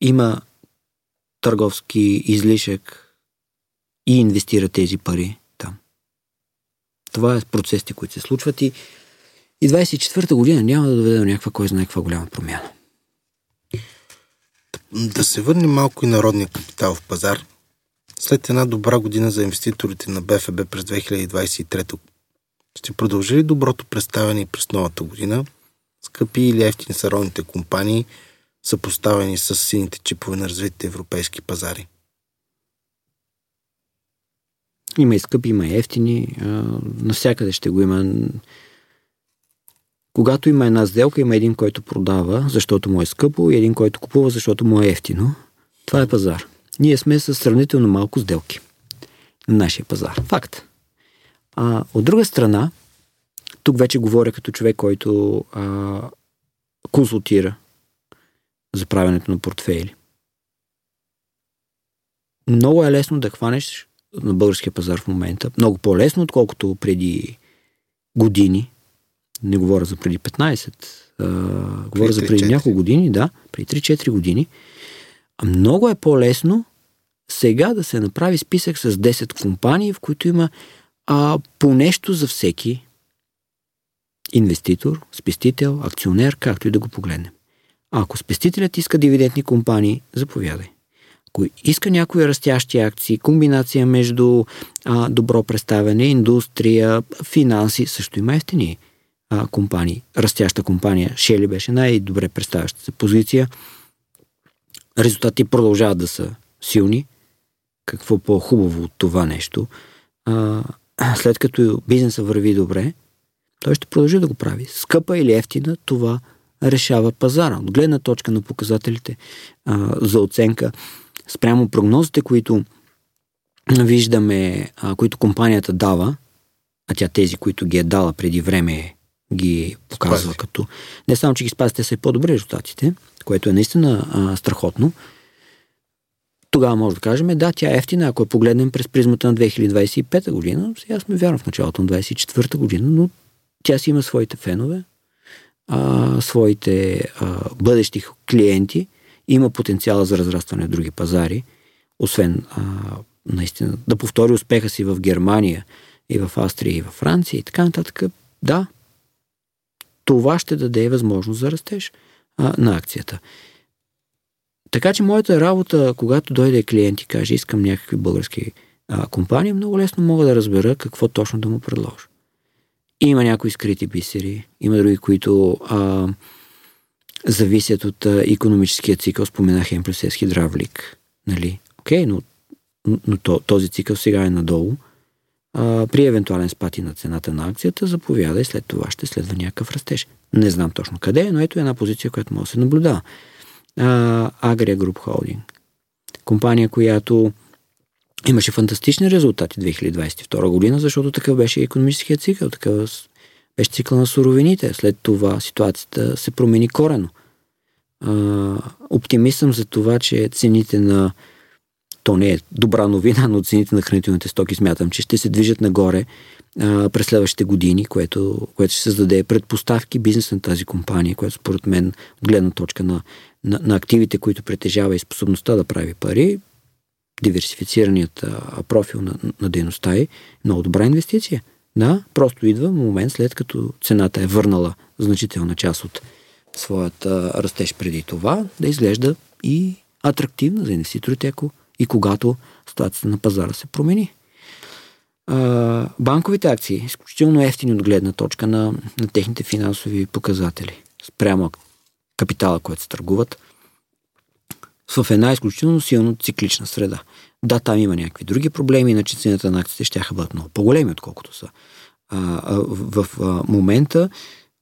S2: има търговски излишък и инвестира тези пари там. Това е процесите, които се случват и, и 24-та година няма да доведе до някаква, кой знае каква голяма промяна.
S1: Да се върне малко и народния капитал в пазар. След една добра година за инвеститорите на БФБ през 2023 ще продължи ли доброто представяне и през новата година? Скъпи или ефтини са родните компании, съпоставени с сините чипове на развитите европейски пазари?
S2: Има и скъпи, има и ефтини. Навсякъде ще го има. Когато има една сделка, има един, който продава, защото му е скъпо, и един, който купува, защото му е ефтино. Това е пазар. Ние сме с сравнително малко сделки на нашия пазар. Факт. А, от друга страна, тук вече говоря като човек, който а, консултира за правенето на портфейли. Много е лесно да хванеш на българския пазар в момента. Много по-лесно, отколкото преди години. Не говоря за преди 15. А, говоря за преди няколко години, да, преди 3-4 години. Много е по-лесно сега да се направи списък с 10 компании, в които има а, по нещо за всеки инвеститор, спестител, акционер, както и да го погледнем. А ако спестителят иска дивидендни компании, заповядай. Ако иска някои растящи акции, комбинация между а, добро представяне, индустрия, финанси, също има ефтини а, компании. Растяща компания Шели беше най-добре представяща се позиция. Резултати продължават да са силни. Какво по-хубаво от това нещо? А, след като бизнеса върви добре, той ще продължи да го прави. Скъпа или ефтина, това решава пазара. От гледна точка на показателите а, за оценка, спрямо прогнозите, които виждаме, а, които компанията дава, а тя тези, които ги е дала преди време, ги показва Спази. като... Не само, че ги спази, те са и по-добри резултатите, което е наистина а, страхотно. Тогава може да кажем, да, тя е ефтина, ако я погледнем през призмата на 2025 година. Сега сме вярно в началото на 2024 година, но тя си има своите фенове, а, своите а, бъдещи клиенти, има потенциала за разрастване в други пазари, освен а, наистина да повтори успеха си в Германия и в Австрия и в Франция и така нататък. Да, това ще даде възможност за растеж а, на акцията. Така че моята работа, когато дойде клиент и каже, искам някакви български а, компании, много лесно мога да разбера какво точно да му предложа. Има някои скрити бисери, има други, които а, зависят от а, економическия цикъл. Споменах М плюс хидравлик. Нали? Окей, но, но то, този цикъл сега е надолу. А, при евентуален спад и на цената на акцията, заповяда и след това ще следва някакъв растеж. Не знам точно къде, но ето една позиция, която може да се наблюдава. Агрия Груп Холдинг. Компания, която имаше фантастични резултати 2022 година, защото такъв беше економическия цикъл, такъв беше цикъл на суровините. След това ситуацията се промени корено. оптимист съм за това, че цените на то не е добра новина, но цените на хранителните стоки смятам, че ще се движат нагоре а, през следващите години, което, което ще създаде предпоставки бизнес на тази компания, която според мен от гледна точка на, на, на активите, които притежава и способността да прави пари, диверсифицираният а, профил на, на дейността е много добра инвестиция. Да, просто идва момент след като цената е върнала значителна част от своята растеж преди това, да изглежда и атрактивна за инвеститорите, ако и когато ситуацията на пазара се промени. А, банковите акции, изключително ефтини от гледна точка на, на техните финансови показатели, спрямо капитала, който се търгуват, в една изключително силно циклична среда. Да, там има някакви други проблеми, иначе цената на акциите ще бъдат много по-големи, отколкото са а, а, в, а, момента.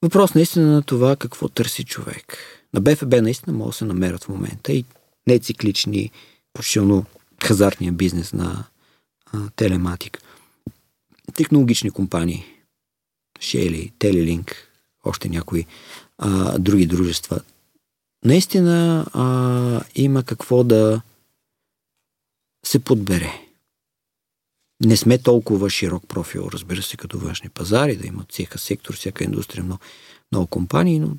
S2: Въпрос наистина на това какво търси човек. На БФБ наистина могат да се намерят в момента и нециклични, почти хазартния бизнес на а, телематик. Технологични компании, Шели, Телелинк, още някои а, други дружества. Наистина а, има какво да се подбере. Не сме толкова широк профил, разбира се, като външни пазари, да имат всяка сектор, всяка индустрия, много, много компании, но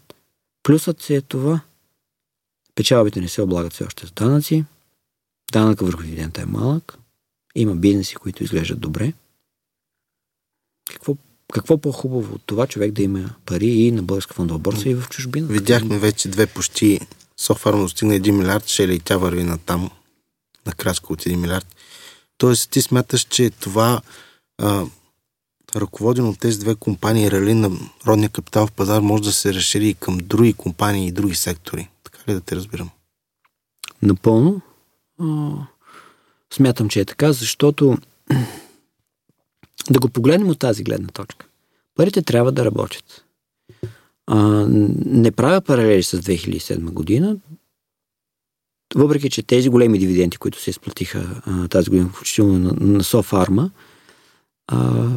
S2: плюсът се е това. Печалбите не се облагат все още с данъци, данъка върху дивидента е малък, има бизнеси, които изглеждат добре. Какво, какво по-хубаво от това човек да има пари и на българска фондова борса и в чужбина?
S1: Видяхме вече две почти Софарма достигна 1 милиард, шели и тя върви на там, на крачка от 1 милиард. Тоест, ти смяташ, че това а, ръководено от тези две компании, рали на родния капитал в пазар, може да се разшири и към други компании и други сектори. Така ли да те разбирам?
S2: Напълно. Смятам, че е така, защото да го погледнем от тази гледна точка. Парите трябва да работят. А, не правя паралели с 2007 година, въпреки че тези големи дивиденти, които се изплатиха а, тази година, включително на, на Софарма, а,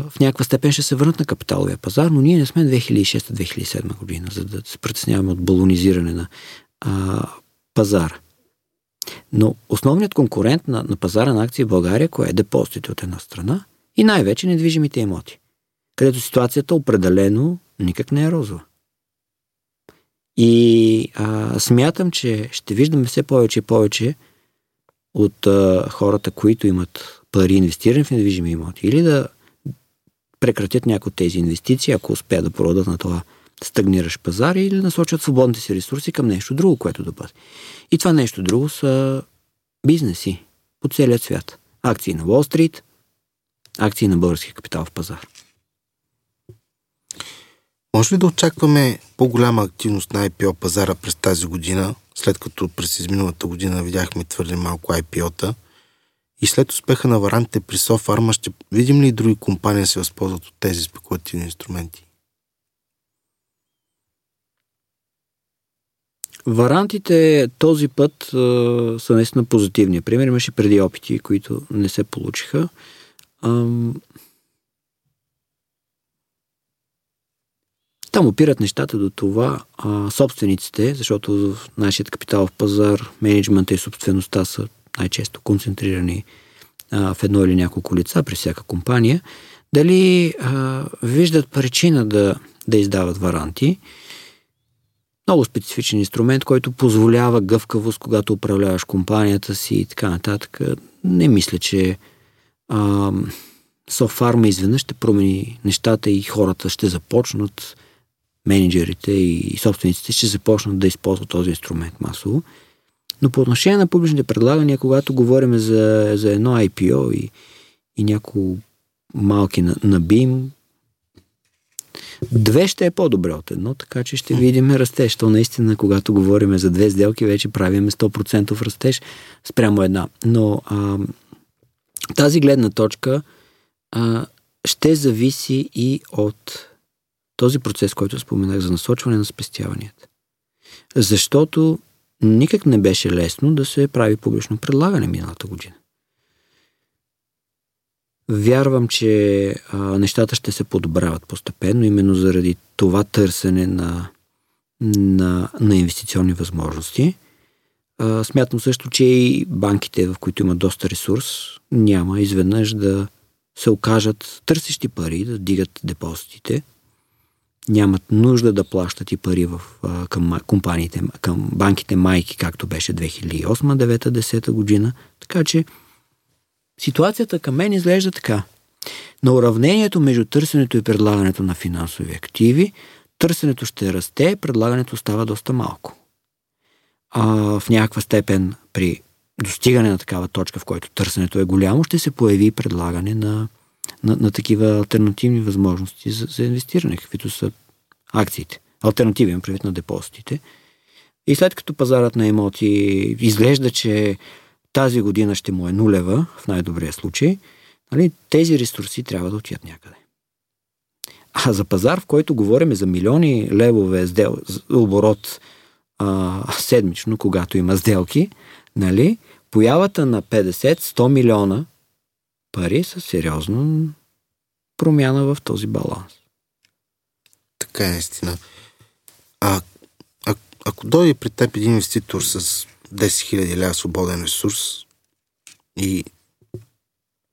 S2: в някаква степен ще се върнат на капиталовия пазар, но ние не сме 2006-2007 година, за да се притесняваме от балонизиране на а, пазара. Но основният конкурент на, на пазара на акции в България, кое е депозитите от една страна и най-вече недвижимите имоти, където ситуацията определено никак не е розова. И а, смятам, че ще виждаме все повече и повече от а, хората, които имат пари инвестирани в недвижими имоти или да прекратят някои от тези инвестиции, ако успеят да продадат на това стагниращ пазар или насочат свободните си ресурси към нещо друго, което да бъде. И това нещо друго са бизнеси по целия свят. Акции на Уолл Стрит, акции на българския капитал в пазар.
S1: Може ли да очакваме по-голяма активност на IPO пазара през тази година, след като през изминалата година видяхме твърде малко IPO-та? И след успеха на варантите при Софарма ще видим ли други компании се възползват от тези спекулативни инструменти?
S2: Варантите този път а, са наистина позитивни. Пример имаше преди опити, които не се получиха. Ам, Там опират нещата до това а, собствениците, защото в нашия капиталов пазар менеджмента и собствеността са най-често концентрирани а, в едно или няколко лица при всяка компания, дали а, виждат причина да, да издават варанти. Много специфичен инструмент, който позволява гъвкавост, когато управляваш компанията си и така нататък. Не мисля, че а, Софарма изведнъж ще промени нещата и хората ще започнат менеджерите и собствениците ще започнат да използват този инструмент масово. Но по отношение на публичните предлагания, когато говорим за, за едно IPO и, и няколко малки на, на BIM, две ще е по-добре от едно, така че ще видим растеж. То наистина, когато говорим за две сделки, вече правиме 100% растеж спрямо една. Но а, тази гледна точка а, ще зависи и от този процес, който споменах за насочване на спестяванията. Защото никак не беше лесно да се прави публично предлагане миналата година. Вярвам, че а, нещата ще се подобряват постепенно, именно заради това търсене на, на, на инвестиционни възможности. А, смятам също, че и банките, в които има доста ресурс, няма изведнъж да се окажат търсещи пари, да дигат депозитите. Нямат нужда да плащат и пари в, а, към компаниите, към банките майки, както беше 2008, 9, 10 година. Така че ситуацията към мен изглежда така. На уравнението между търсенето и предлагането на финансови активи, търсенето ще расте, предлагането става доста малко. А, в някаква степен при достигане на такава точка, в който търсенето е голямо, ще се появи предлагане на, на, на такива альтернативни възможности за, за инвестиране, каквито са акциите. Альтернативи, имам предвид на депозитите. И след като пазарът на имоти изглежда, че тази година ще му е нулева, в най-добрия случай, нали, тези ресурси трябва да отидат някъде. А за пазар, в който говорим за милиони левове сдел, оборот а, седмично, когато има сделки, нали, появата на 50-100 милиона пари са сериозно промяна в този баланс.
S1: Така е, наистина. А, а ако дойде при теб един инвеститор с 10 000 ля свободен ресурс и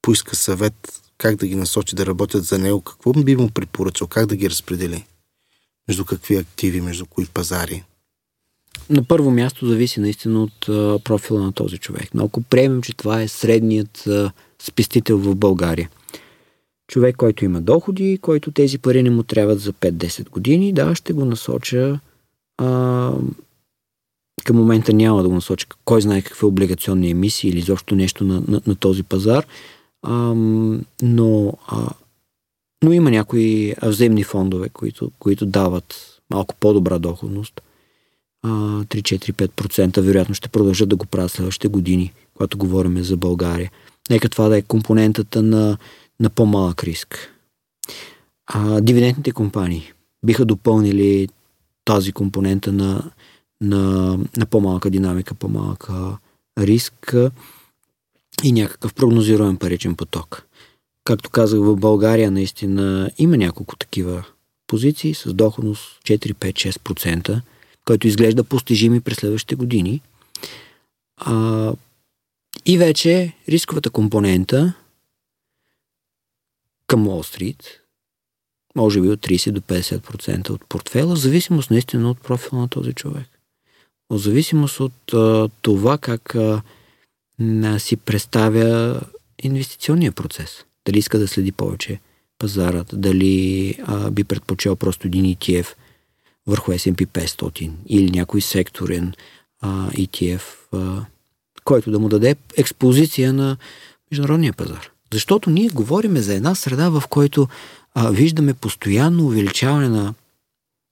S1: поиска съвет как да ги насочи да работят за него, какво би му препоръчал? Как да ги разпредели? Между какви активи, между кои пазари?
S2: На първо място зависи наистина от профила на този човек. Но ако приемем, че това е средният а, спестител в България, човек, който има доходи, който тези пари не му трябват за 5-10 години, да, ще го насоча към момента няма да го насоча кой знае какви облигационни емисии или изобщо нещо на, на, на този пазар, а, но, а, но има някои взаимни фондове, които, които дават малко по-добра доходност – 3-4-5% вероятно ще продължат да го правят следващите години, когато говорим за България. Нека това да е компонентата на, на по-малък риск. А, дивидендните компании биха допълнили тази компонента на, на, на по-малка динамика, по-малка риск и някакъв прогнозируем паричен поток. Както казах, в България наистина има няколко такива позиции с доходност 4-5-6% който изглежда постижими през следващите години. А, и вече рисковата компонента към Уолл Стрит може би от 30 до 50% от портфела, в зависимост наистина от профила на този човек. В зависимост от а, това как а, си представя инвестиционния процес. Дали иска да следи повече пазарът, дали а, би предпочел просто един ETF – върху S&P 500 или някой секторен а, ETF, а, който да му даде експозиция на международния пазар. Защото ние говориме за една среда, в който а, виждаме постоянно увеличаване на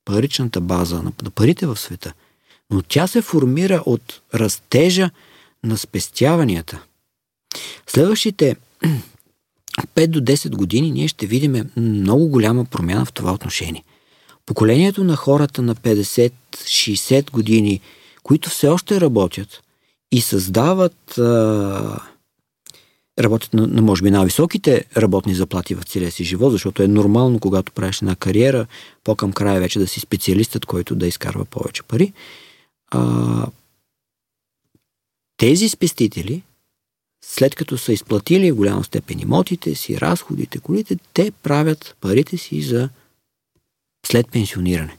S2: паричната база, на, на парите в света. Но тя се формира от растежа на спестяванията. Следващите 5 до 10 години ние ще видим много голяма промяна в това отношение поколението на хората на 50-60 години, които все още работят и създават а, работят на, на може би най-високите работни заплати в целия си живот, защото е нормално, когато правиш една кариера, по-към края вече да си специалистът, който да изкарва повече пари. А, тези спестители, след като са изплатили в голяма степен имотите си, разходите, колите, те правят парите си за след пенсиониране.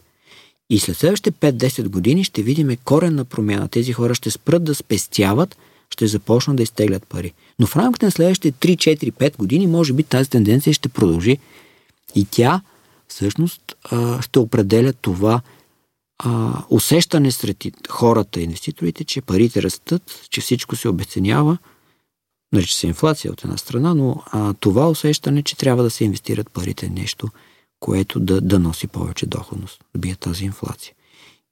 S2: И след следващите 5-10 години ще видим коренна промяна. Тези хора ще спрат да спестяват, ще започнат да изтеглят пари. Но в рамките на следващите 3-4-5 години, може би тази тенденция ще продължи. И тя всъщност ще определя това усещане сред хората, инвеститорите, че парите растат, че всичко се обесценява, нарича се инфлация от една страна, но а, това усещане, че трябва да се инвестират парите нещо – което да, да носи повече доходност, да бие тази инфлация.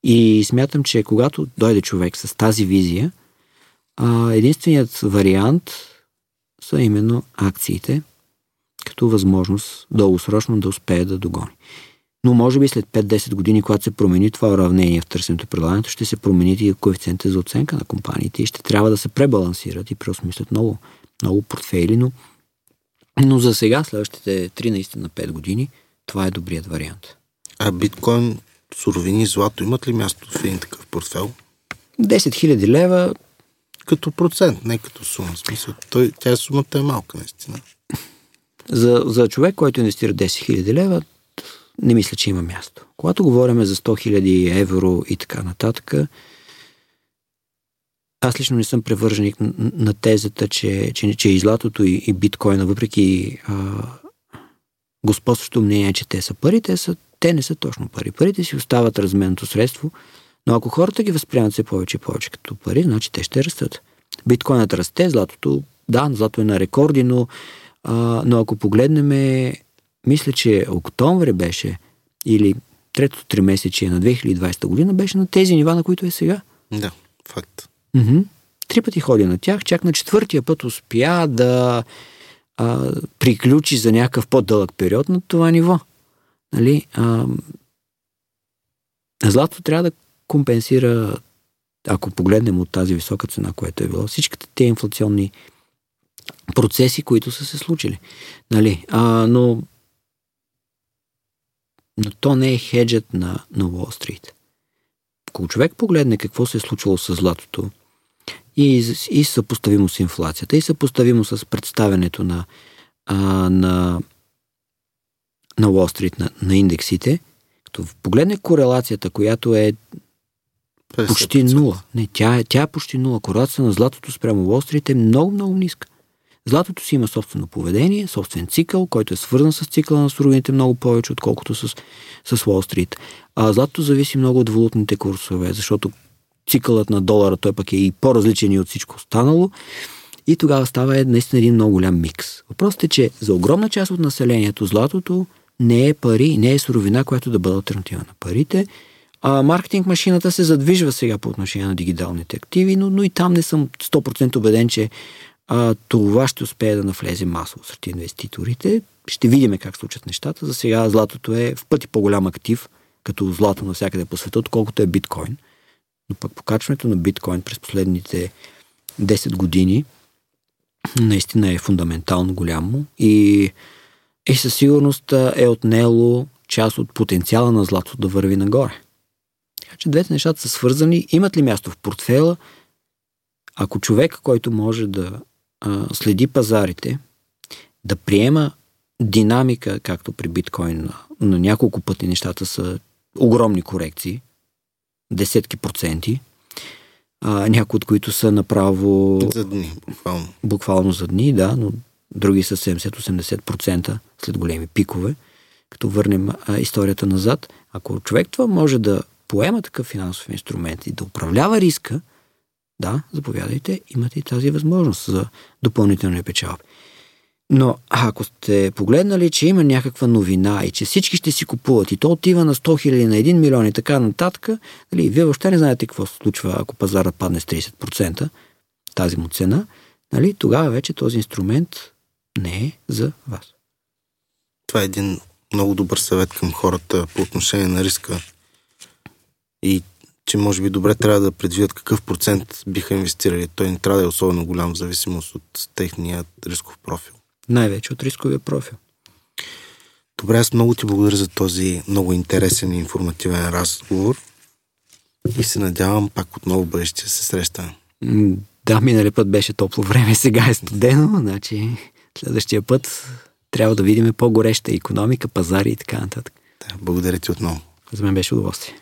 S2: И смятам, че когато дойде човек с тази визия, единственият вариант са именно акциите, като възможност дългосрочно да успее да догони. Но може би след 5-10 години, когато се промени това уравнение в търсенето и предлагането, ще се промени и коефициентите за оценка на компаниите и ще трябва да се пребалансират и преосмислят много, много портфейли, но, но за сега, следващите 3 наистина 5 години, това е добрият вариант.
S1: А биткоин, суровини, злато имат ли място в един такъв портфел?
S2: 10 000 лева.
S1: Като процент, не като сума. Смисъл, той, тя сумата е малка, наистина.
S2: За, за човек, който инвестира 10 000 лева, не мисля, че има място. Когато говорим за 100 000 евро и така нататък, аз лично не съм превърженик на, тезата, че, че, че и златото и, и биткоина, въпреки а, господството мнение, че те са пари, те, са, те не са точно пари. Парите си остават разменното средство, но ако хората ги възприемат все повече и повече като пари, значи те ще растат. Биткоинът расте, златото, да, злато е на рекорди, но, а, но ако погледнем, мисля, че октомври беше или третото три месече на 2020 година беше на тези нива, на които е сега.
S1: Да, факт.
S2: Mm-hmm. Три пъти ходи на тях, чак на четвъртия път успя да а, приключи за някакъв по-дълъг период на това ниво. Нали? А, злато трябва да компенсира, ако погледнем от тази висока цена, която е било, всичките тези инфлационни процеси, които са се случили. Нали? А, но, но то не е хеджът на, на Уолл Стрит. Ако човек погледне какво се е случило с златото, и, и съпоставимо с инфлацията, и съпоставимо с представянето на, а, на, на Wall Street, на, на индексите, като погледне корелацията, която е 50%. почти нула. Не, тя е, тя е почти нула. Корелацията на златото спрямо Wall Street е много, много ниска. Златото си има собствено поведение, собствен цикъл, който е свързан с цикъла на суровините много повече, отколкото с, с Wall Street. А златото зависи много от валутните курсове, защото цикълът на долара, той пък е и по-различен и от всичко останало. И тогава става е наистина един много голям микс. Въпросът е, че за огромна част от населението златото не е пари, не е суровина, която да бъде альтернатива на парите. А маркетинг машината се задвижва сега по отношение на дигиталните активи, но, но и там не съм 100% убеден, че а, това ще успее да навлезе масово сред инвеститорите. Ще видим как случат нещата. За сега златото е в пъти по-голям актив, като злато навсякъде по света, отколкото е биткоин. Но пък покачването на биткоин през последните 10 години наистина е фундаментално голямо и, и със сигурност е отнело част от потенциала на злато да върви нагоре. Така че двете нещата са свързани. Имат ли място в портфела? Ако човек, който може да а, следи пазарите, да приема динамика, както при биткоин, на, на няколко пъти нещата са огромни корекции, десетки проценти, а, някои от които са направо...
S1: За дни, буквално.
S2: Буквално за дни, да, но други са 70-80% след големи пикове. Като върнем а, историята назад, ако човек това може да поема такъв финансов инструмент и да управлява риска, да, заповядайте, имате и тази възможност за допълнителни печалби. Но ако сте погледнали, че има някаква новина и че всички ще си купуват и то отива на 100 хиляди, на 1 милион и така нататък, нали, вие въобще не знаете какво се случва, ако пазарът падне с 30%, тази му цена, нали, тогава вече този инструмент не е за вас.
S1: Това е един много добър съвет към хората по отношение на риска и че може би добре трябва да предвидят какъв процент биха инвестирали. Той не трябва да е особено голям в зависимост от техния рисков профил.
S2: Най-вече от рисковия профил.
S1: Добре, аз много ти благодаря за този много интересен и информативен разговор и се надявам пак отново бъдеще се срещаме.
S2: Да, минали път беше топло време, сега е студено, значи следващия път трябва да видим по-гореща економика, пазари и така нататък.
S1: Да, благодаря ти отново.
S2: За мен беше удоволствие.